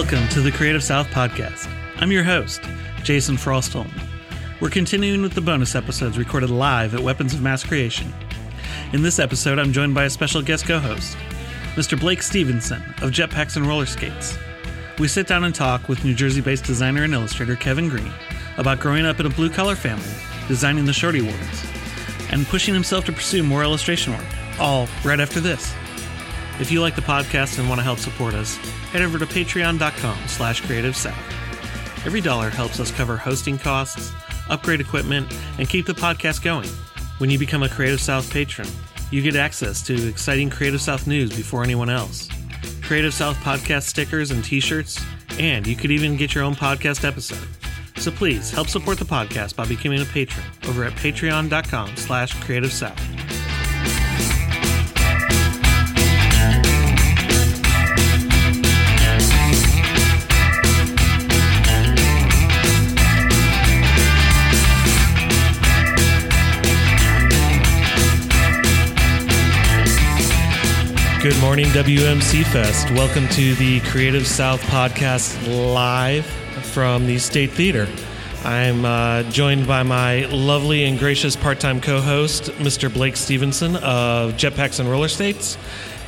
Welcome to the Creative South Podcast. I'm your host, Jason Frostholm. We're continuing with the bonus episodes recorded live at Weapons of Mass Creation. In this episode, I'm joined by a special guest co host, Mr. Blake Stevenson of Jetpacks and Roller Skates. We sit down and talk with New Jersey based designer and illustrator Kevin Green about growing up in a blue collar family, designing the Shorty Awards, and pushing himself to pursue more illustration work, all right after this. If you like the podcast and want to help support us, head over to patreon.com slash creative south. Every dollar helps us cover hosting costs, upgrade equipment, and keep the podcast going. When you become a Creative South patron, you get access to exciting Creative South news before anyone else, Creative South podcast stickers and t-shirts, and you could even get your own podcast episode. So please help support the podcast by becoming a patron over at patreon.com slash creative south. Good morning, WMC Fest. Welcome to the Creative South podcast live from the State Theater. I'm uh, joined by my lovely and gracious part time co host, Mr. Blake Stevenson of Jetpacks and Roller Skates,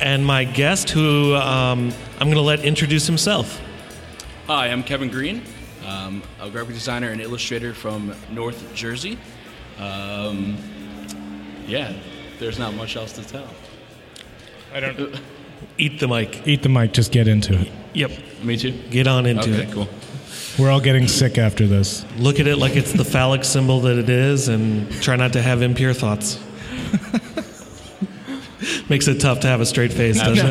and my guest, who um, I'm going to let introduce himself. Hi, I'm Kevin Green, um, a graphic designer and illustrator from North Jersey. Um, yeah, there's not much else to tell. I don't Eat the mic. eat the mic. Just get into it. Yep. Me too. Get on into Okay, it. cool. We're all getting sick after this. Look at it like it's the phallic symbol that it is and try not to have impure thoughts. Makes it tough to have a straight face, doesn't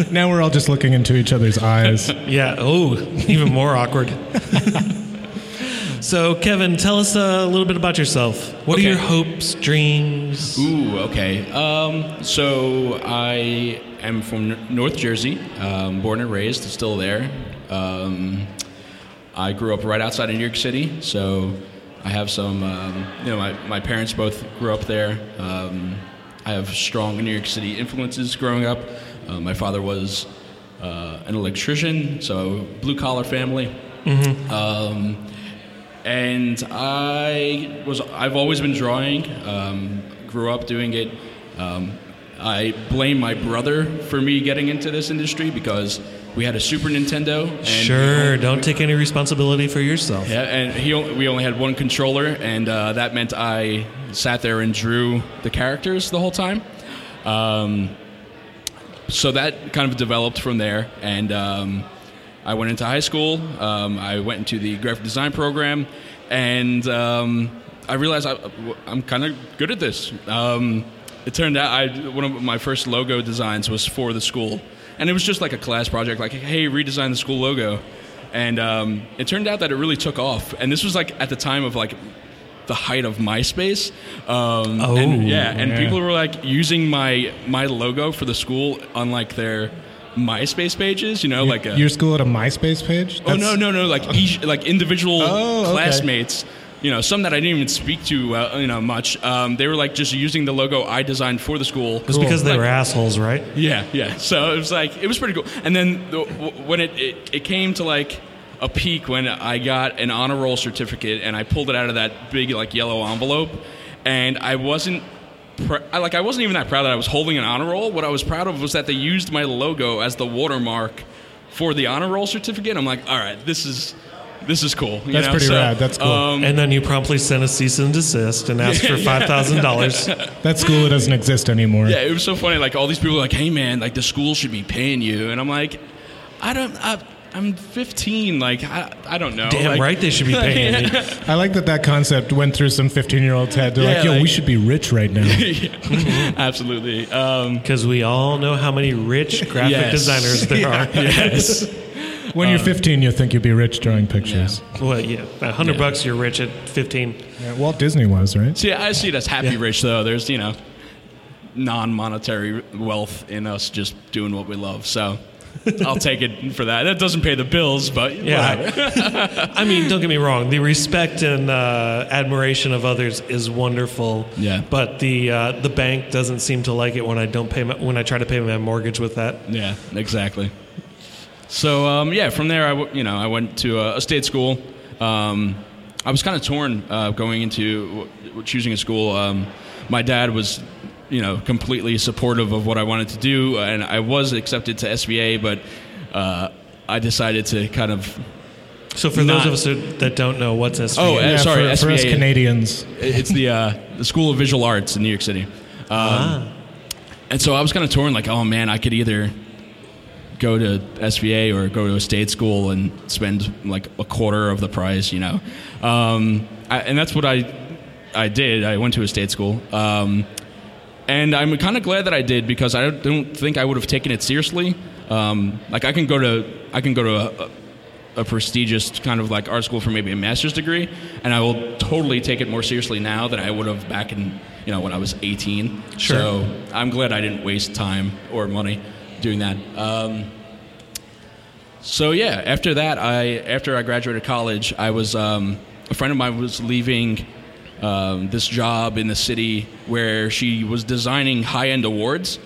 it? Now we're all just looking into each other's eyes. Yeah. Oh, even more awkward. So, Kevin, tell us a little bit about yourself. What are your hopes, dreams? Ooh, okay. Um, so I am from North Jersey, um, born and raised, still there. Um, I grew up right outside of New York City, so I have some. Um, you know, my, my parents both grew up there. Um, I have strong New York City influences growing up. Uh, my father was uh, an electrician, so blue collar family. Um, and I was I've always been drawing. Um, grew up doing it. Um, I blame my brother for me getting into this industry because we had a Super Nintendo. And Sure. Don't take any responsibility for yourself. yeah, and he we only had one controller, and uh, that meant I sat there and drew the characters the whole time. Um, so that kind of developed from there, and um, I went into high school. Um, I went into the graphic design program, and um, I realized I, I'm kind of good at this. Um, it turned out I one of my first logo designs was for the school, and it was just like a class project, like hey, redesign the school logo. And um, it turned out that it really took off, and this was like at the time of like the height of MySpace. Um, Oh, and, yeah, and yeah. people were like using my my logo for the school on like their MySpace pages. You know, like a, Your school had a MySpace page? oh no no no like each like individual Oh, okay. classmates. You know, some that I didn't even speak to, uh, you know, much. Um, they were like just using the logo I designed for the school. It's because they Like- were assholes, right? yeah, yeah. So it was like it was pretty cool. And then the, w- when it, it it came to like a peak when I got an honor roll certificate and I pulled it out of that big like yellow envelope, and I wasn't. Pr- I, like I wasn't even that proud that I was holding an honor roll. What I was proud of was that they used my logo as the watermark for the honor roll certificate. I'm like, all right, this is this is cool. you That's know? pretty So, rad. That's cool. Um, And then you promptly sent a cease and desist and asked for $5,000. That school doesn't exist anymore. Yeah, it was so funny. Like all these people are like, "Hey, man, like the school should be paying you," and I'm like, "I don't. I, I'm 15. Like I, I don't know. Damn Like- right they should be paying you. I like that that concept went through some 15 year old's head. They're Yeah, like, yo, like- we should be rich right now. Absolutely. Um, Because we all know how many rich graphic Yes. designers there are. yes. When you're 15, you think you'll be rich drawing pictures. Well, yeah, a hundred Yeah. bucks, you're rich at 15. Yeah, Walt Disney was, right? See, I see it as happy Yeah. rich though. There's you know, non-monetary wealth in us just doing what we love. So. I'll take it for that. That doesn't pay the bills, but Yeah. I mean, don't get me wrong. The respect and uh, admiration of others is wonderful. Yeah. But the uh, the bank doesn't seem to like it when I don't pay my, when I try to pay my mortgage with that. yeah, exactly. so um, yeah, from there, I w- you know I went to a, a state school. Um, I was kind of torn uh, going into w- choosing a school. Um, my dad was, you know, completely supportive of what I wanted to do, and I was accepted to SVA, but uh, I decided to kind of. So for Not- those of us that don't know what's SVA, Oh, uh, Yeah, sorry, for, for us Canadians. It's the uh, the School of Visual Arts in New York City. Um, And so I was kind of torn, like, oh man, I could either go to SVA or go to a state school and spend like a quarter of the price, you know. Um, I, and that's what I I did. I went to a state school. Um, and I'm kind of glad that I did because I don't, think I would have taken it seriously. Um, like I can go to I can go to a, a a prestigious kind of like art school for maybe a master's degree, and I will totally take it more seriously now than I would have back in you know when I was 18. Sure. So I'm glad I didn't waste time or money doing that. Um, so yeah, after that, I after I graduated college, I was um, a friend of mine was leaving um, this job in the city where she was designing high end awards,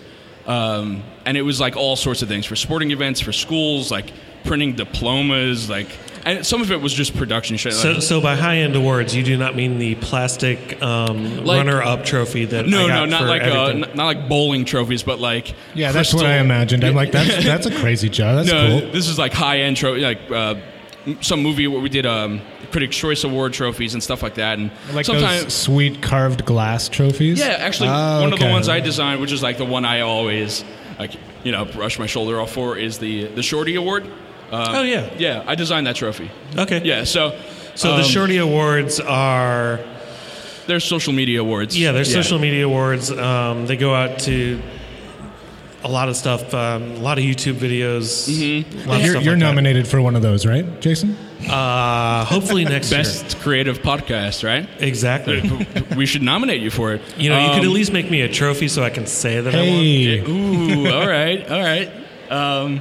um, and it was like all sorts of things for sporting events, for schools, like printing diplomas, like and some of it was just production shit. So, like- so by high-end awards, you do not mean the plastic um, Like- runner-up trophy that no, I got no, not for like uh, not like bowling trophies, but like Yeah, that's what I imagined. I'm like, that's that's a crazy job. That's no, cool. this is like high end trophy, like uh, some movie where we did um, Critics' Choice Award trophies and stuff like that. And Like sometimes, those sweet carved glass trophies. yeah, actually, Oh, one of the ones I designed, which is like the one I always like, you know, brush my shoulder off for, is the the Shorty Award. Uh, Oh, yeah. yeah, I designed that trophy. okay. Yeah, so So the um, Shorty Awards are They're social media awards. yeah, they're social media awards. Um, they go out to a lot of stuff, um, a lot of YouTube videos. Mm-hmm. of You're, you're like that. nominated for one of those, right, Jason? Uh, hopefully next year. Best creative podcast, right? Exactly. we should nominate you for it. You know, you could Um, at least make me a trophy so I can say that I won. Hey, Ooh, all right, all right. Um,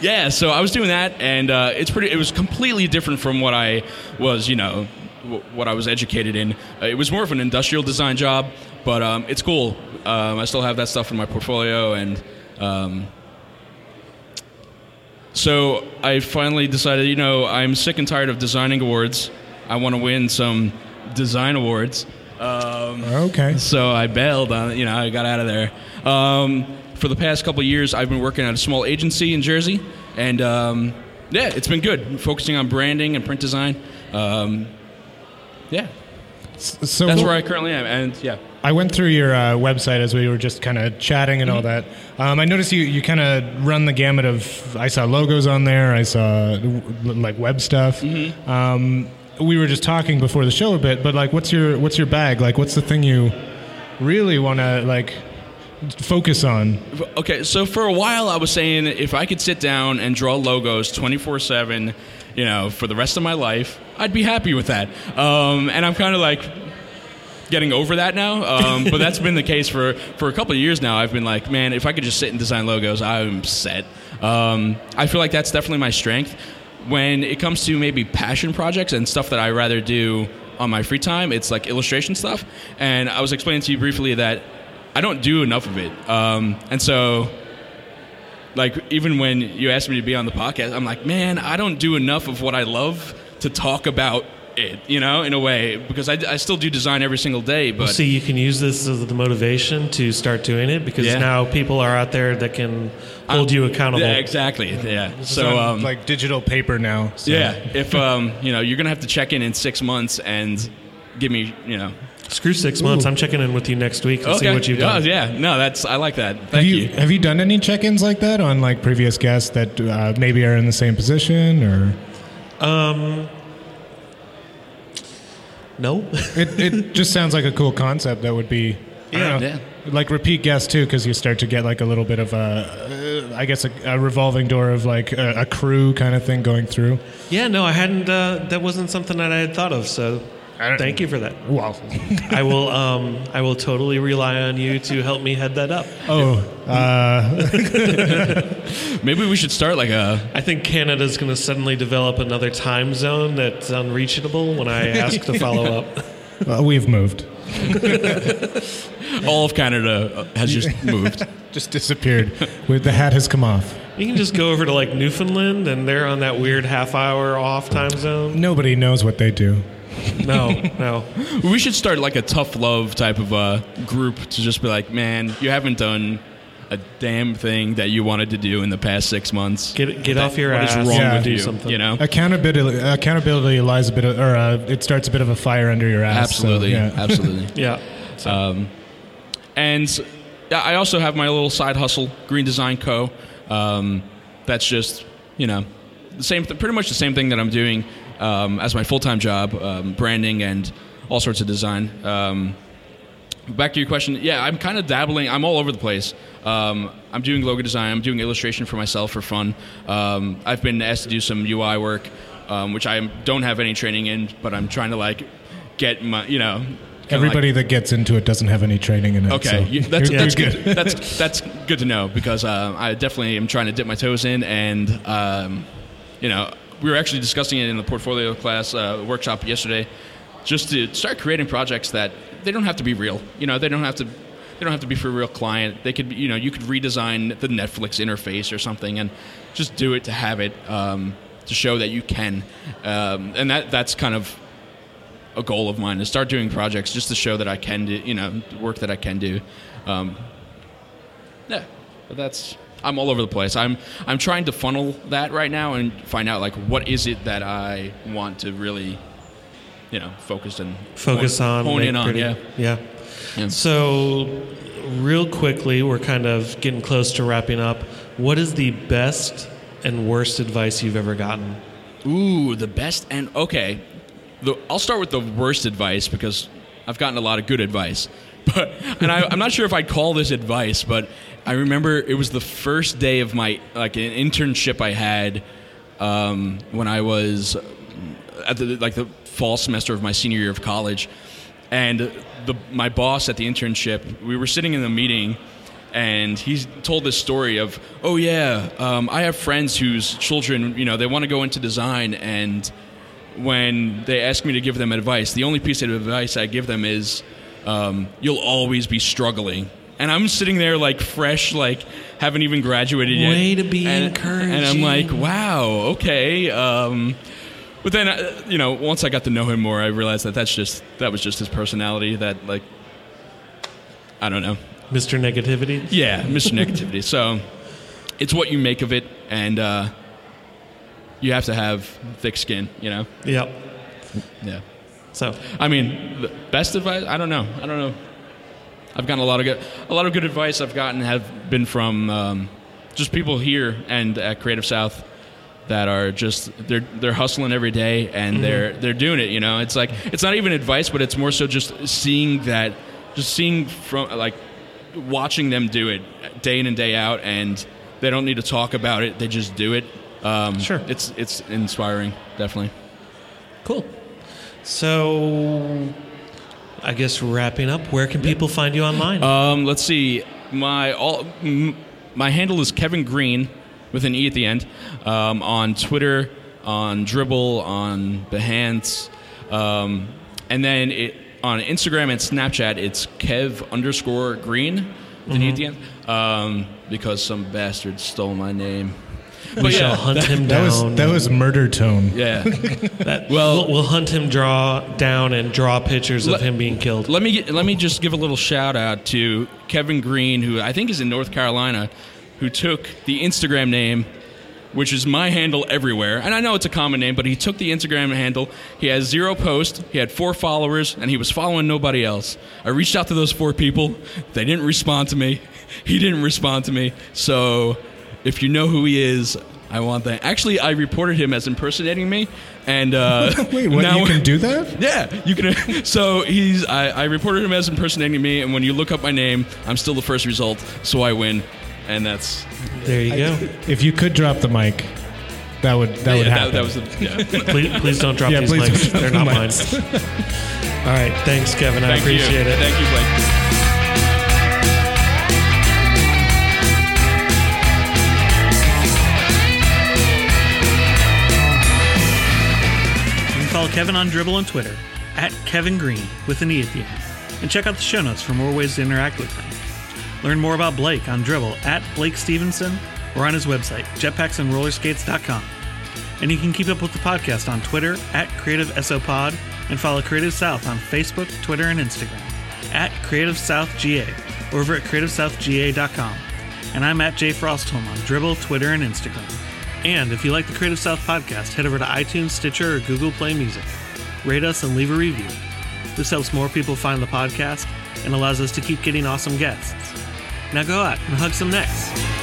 yeah, so I was doing that, and uh, it's pretty. It was completely different from what I was, you know, w- what I was educated in. Uh, it was more of an industrial design job, but um, it's cool. Um, I still have that stuff in my portfolio, and um, so I finally decided, you know, I'm sick and tired of designing awards. I want to win some design awards. Um, okay. so I bailed on, you know, I got out of there. Um, for the past couple of years, I've been working at a small agency in Jersey, and um, yeah, it's been good. Focusing on branding and print design. Yeah, So that's where I currently am, and yeah. I went through your uh, website as we were just kind of chatting and all that. Um, I noticed you, you kind of run the gamut of. I saw logos on there. I saw like web stuff. Um, we were just talking before the show a bit, but like, what's your what's your bag? Like, what's the thing you really want to like focus on? Okay, so for a while, I was saying if I could sit down and draw logos 24 7, you know, for the rest of my life, I'd be happy with that. Um, and I'm kind of like getting over that now. Um, but that's been the case for, for a couple of years now. I've been like, man, if I could just sit and design logos, I'm set. Um, I feel like that's definitely my strength. When it comes to maybe passion projects and stuff that I rather do on my free time, it's like illustration stuff. And I was explaining to you briefly that I don't do enough of it. Um, and so, like, even when you asked me to be on the podcast, I'm like, man, I don't do enough of what I love to talk about it, you know, in a way, because I, I still do design every single day. But Well, see, you can use this as the motivation to start doing it because Yeah. now people are out there that can hold you accountable. yeah, exactly. Yeah. It's So, on, um, like digital paper now. so- yeah, if um, you know, you're gonna have to check in in six months and give me, you know, Screw six months. I'm checking in with you next week to see what you've Oh, done. yeah, no, that's I like that. Thank Have you, you. have you done any check-ins like that on like previous guests that uh, maybe are in the same position or? Um, no. It, it just sounds like a cool concept that would be I don't Yeah. like repeat guests too because you start to get like a little bit of a uh, I guess a, a revolving door of like a, a crew kind of thing going through. yeah, no, I hadn't. Uh, that wasn't something that I had thought of. So, thank you for that. Wow. I will. Um, I will totally rely on you to help me head that up. oh, uh, Maybe we should start like a I think Canada's going to suddenly develop another time zone that's unreachable when I ask to follow up. well, we've moved, all of Canada has just moved. just disappeared. With the hat has come off. You can just go over to like Newfoundland, and they're on that weird half hour off time zone. Nobody knows what they do. No, no. We should start like a tough love type of uh, group to just be like, man, you haven't done a damn thing that you wanted to do in the past six months. Get get off your What is ass. wrong Yeah. with do you? something. You know, Accountability, accountability lies a bit, of, or uh, it starts a bit of a fire under your ass. so, absolutely, yeah. absolutely. Yeah. Um, and I also have my little side hustle, Green Design Co. Um, that's just you know the same, th- pretty much the same thing that I'm doing um, as my full time job, um, branding and all sorts of design. Um, back to your question, yeah, I'm kind of dabbling. I'm all over the place. Um, I'm doing logo design. I'm doing illustration for myself for fun. Um, I've been asked to do some UI work, um, which I don't have any training in, but I'm trying to like get my, you know. kinda like- Everybody that gets into it doesn't have any training in it. Okay, so you, that's, that's you're good. that's that's good to know because uh, I definitely am trying to dip my toes in, and um, you know, we were actually discussing it in the portfolio class uh, workshop yesterday, just to start creating projects that they don't have to be real. You know, they don't have to. They don't have to be for a real client. They could, you know, you could redesign the Netflix interface or something, and just do it to have it um, to show that you can. Um, and that that's kind of a goal of mine to start doing projects just to show that I can do, you know, work that I can do. Um, yeah, but that's I'm all over the place. I'm I'm trying to funnel that right now and find out like what is it that I want to really, you know, focus and Focus hone, on. hone in on. pretty- Yeah, Yeah. Yeah. So, real quickly, we're kind of getting close to wrapping up. What is the best and worst advice you've ever gotten? Ooh, the best and okay. The, I'll start with the worst advice because I've gotten a lot of good advice, but and I, I'm not sure if I'd call this advice, but I remember it was the first day of my like an internship I had um, when I was at the like the fall semester of my senior year of college, and the my boss at the internship, we were sitting in the meeting and he told this story of, oh yeah, um, I have friends whose children, you know, they want to go into design, and when they ask me to give them advice, the only piece of advice I give them is, um, you'll always be struggling. And I'm sitting there like fresh, like haven't even graduated yet. Way to be and, encouraging. And I'm like, wow, okay. Um, but then, uh, you know, once I got to know him more, I realized that that's just that was just his personality. That like, I don't know. Mr. Negativity? Yeah, Mr. Negativity. So it's what you make of it, and uh, you have to have thick skin. You know. Yep. Yeah. So, I mean, the best advice? I don't know. I don't know. I've gotten a lot of good, a lot of good advice. I've gotten have been from um, just people here and at Creative South that are just they're they're hustling every day and they're they're doing it. You know, it's like it's not even advice, but it's more so just seeing that, just seeing from like watching them do it day in and day out, and they don't need to talk about it. They just do it. Um, Sure. it's it's inspiring, definitely. cool. So, I guess wrapping up, where can people find you online? Um, let's see. My all m- my handle is Kevin Green with an e at the end um, on Twitter, on Dribbble, on Behance, um, and then it, on Instagram and Snapchat it's Kev underscore Green with an e at the end um, because some bastard stole my name. We shall hunt him That was down. that was murder tone. Yeah. That- Well- we'll, we'll hunt him draw down and draw pictures of him being killed. Let me get, let me just give a little shout out to Kevin Green, who I think is in North Carolina, who took the Instagram name, which is my handle everywhere, and I know it's a common name, but he took the Instagram handle. He has zero posts, he had four followers, and he was following nobody else. I reached out to those four people, they didn't respond to me. He didn't respond to me. So, if you know who he is. I want that. Actually, I reported him as impersonating me, and uh, Wait, what? now- you can do that? yeah, you can. So he's. I, I reported him as impersonating me, and when you look up my name, I'm still the first result, so I win, and that's There you go. If you could drop the mic, that would that would happen. that, that was the. Yeah. Please, please don't drop Yeah, these please mics. don't They're drop not the mine. All right. Thanks, Kevin. I Thank appreciate you. it. Thank you, Blake. Follow Kevin on Dribbble on Twitter at Kevin Green with an E at the end. And check out the show notes for more ways to interact with him. Learn more about Blake on Dribbble at Blake Stevenson or on his website, jetpacksandrollerskates.com. And you can keep up with the podcast on Twitter at CreativeSOPod and follow Creative South on Facebook, Twitter, and Instagram at Creative South GA or over at CreativeSouthGA.com. And I'm at Jay Frostholm on Dribbble, Twitter, and Instagram. And if you like the Creative South podcast, head over to iTunes, Stitcher, or Google Play Music. Rate us and leave a review. This helps more people find the podcast and allows us to keep getting awesome guests. Now go out and hug some necks.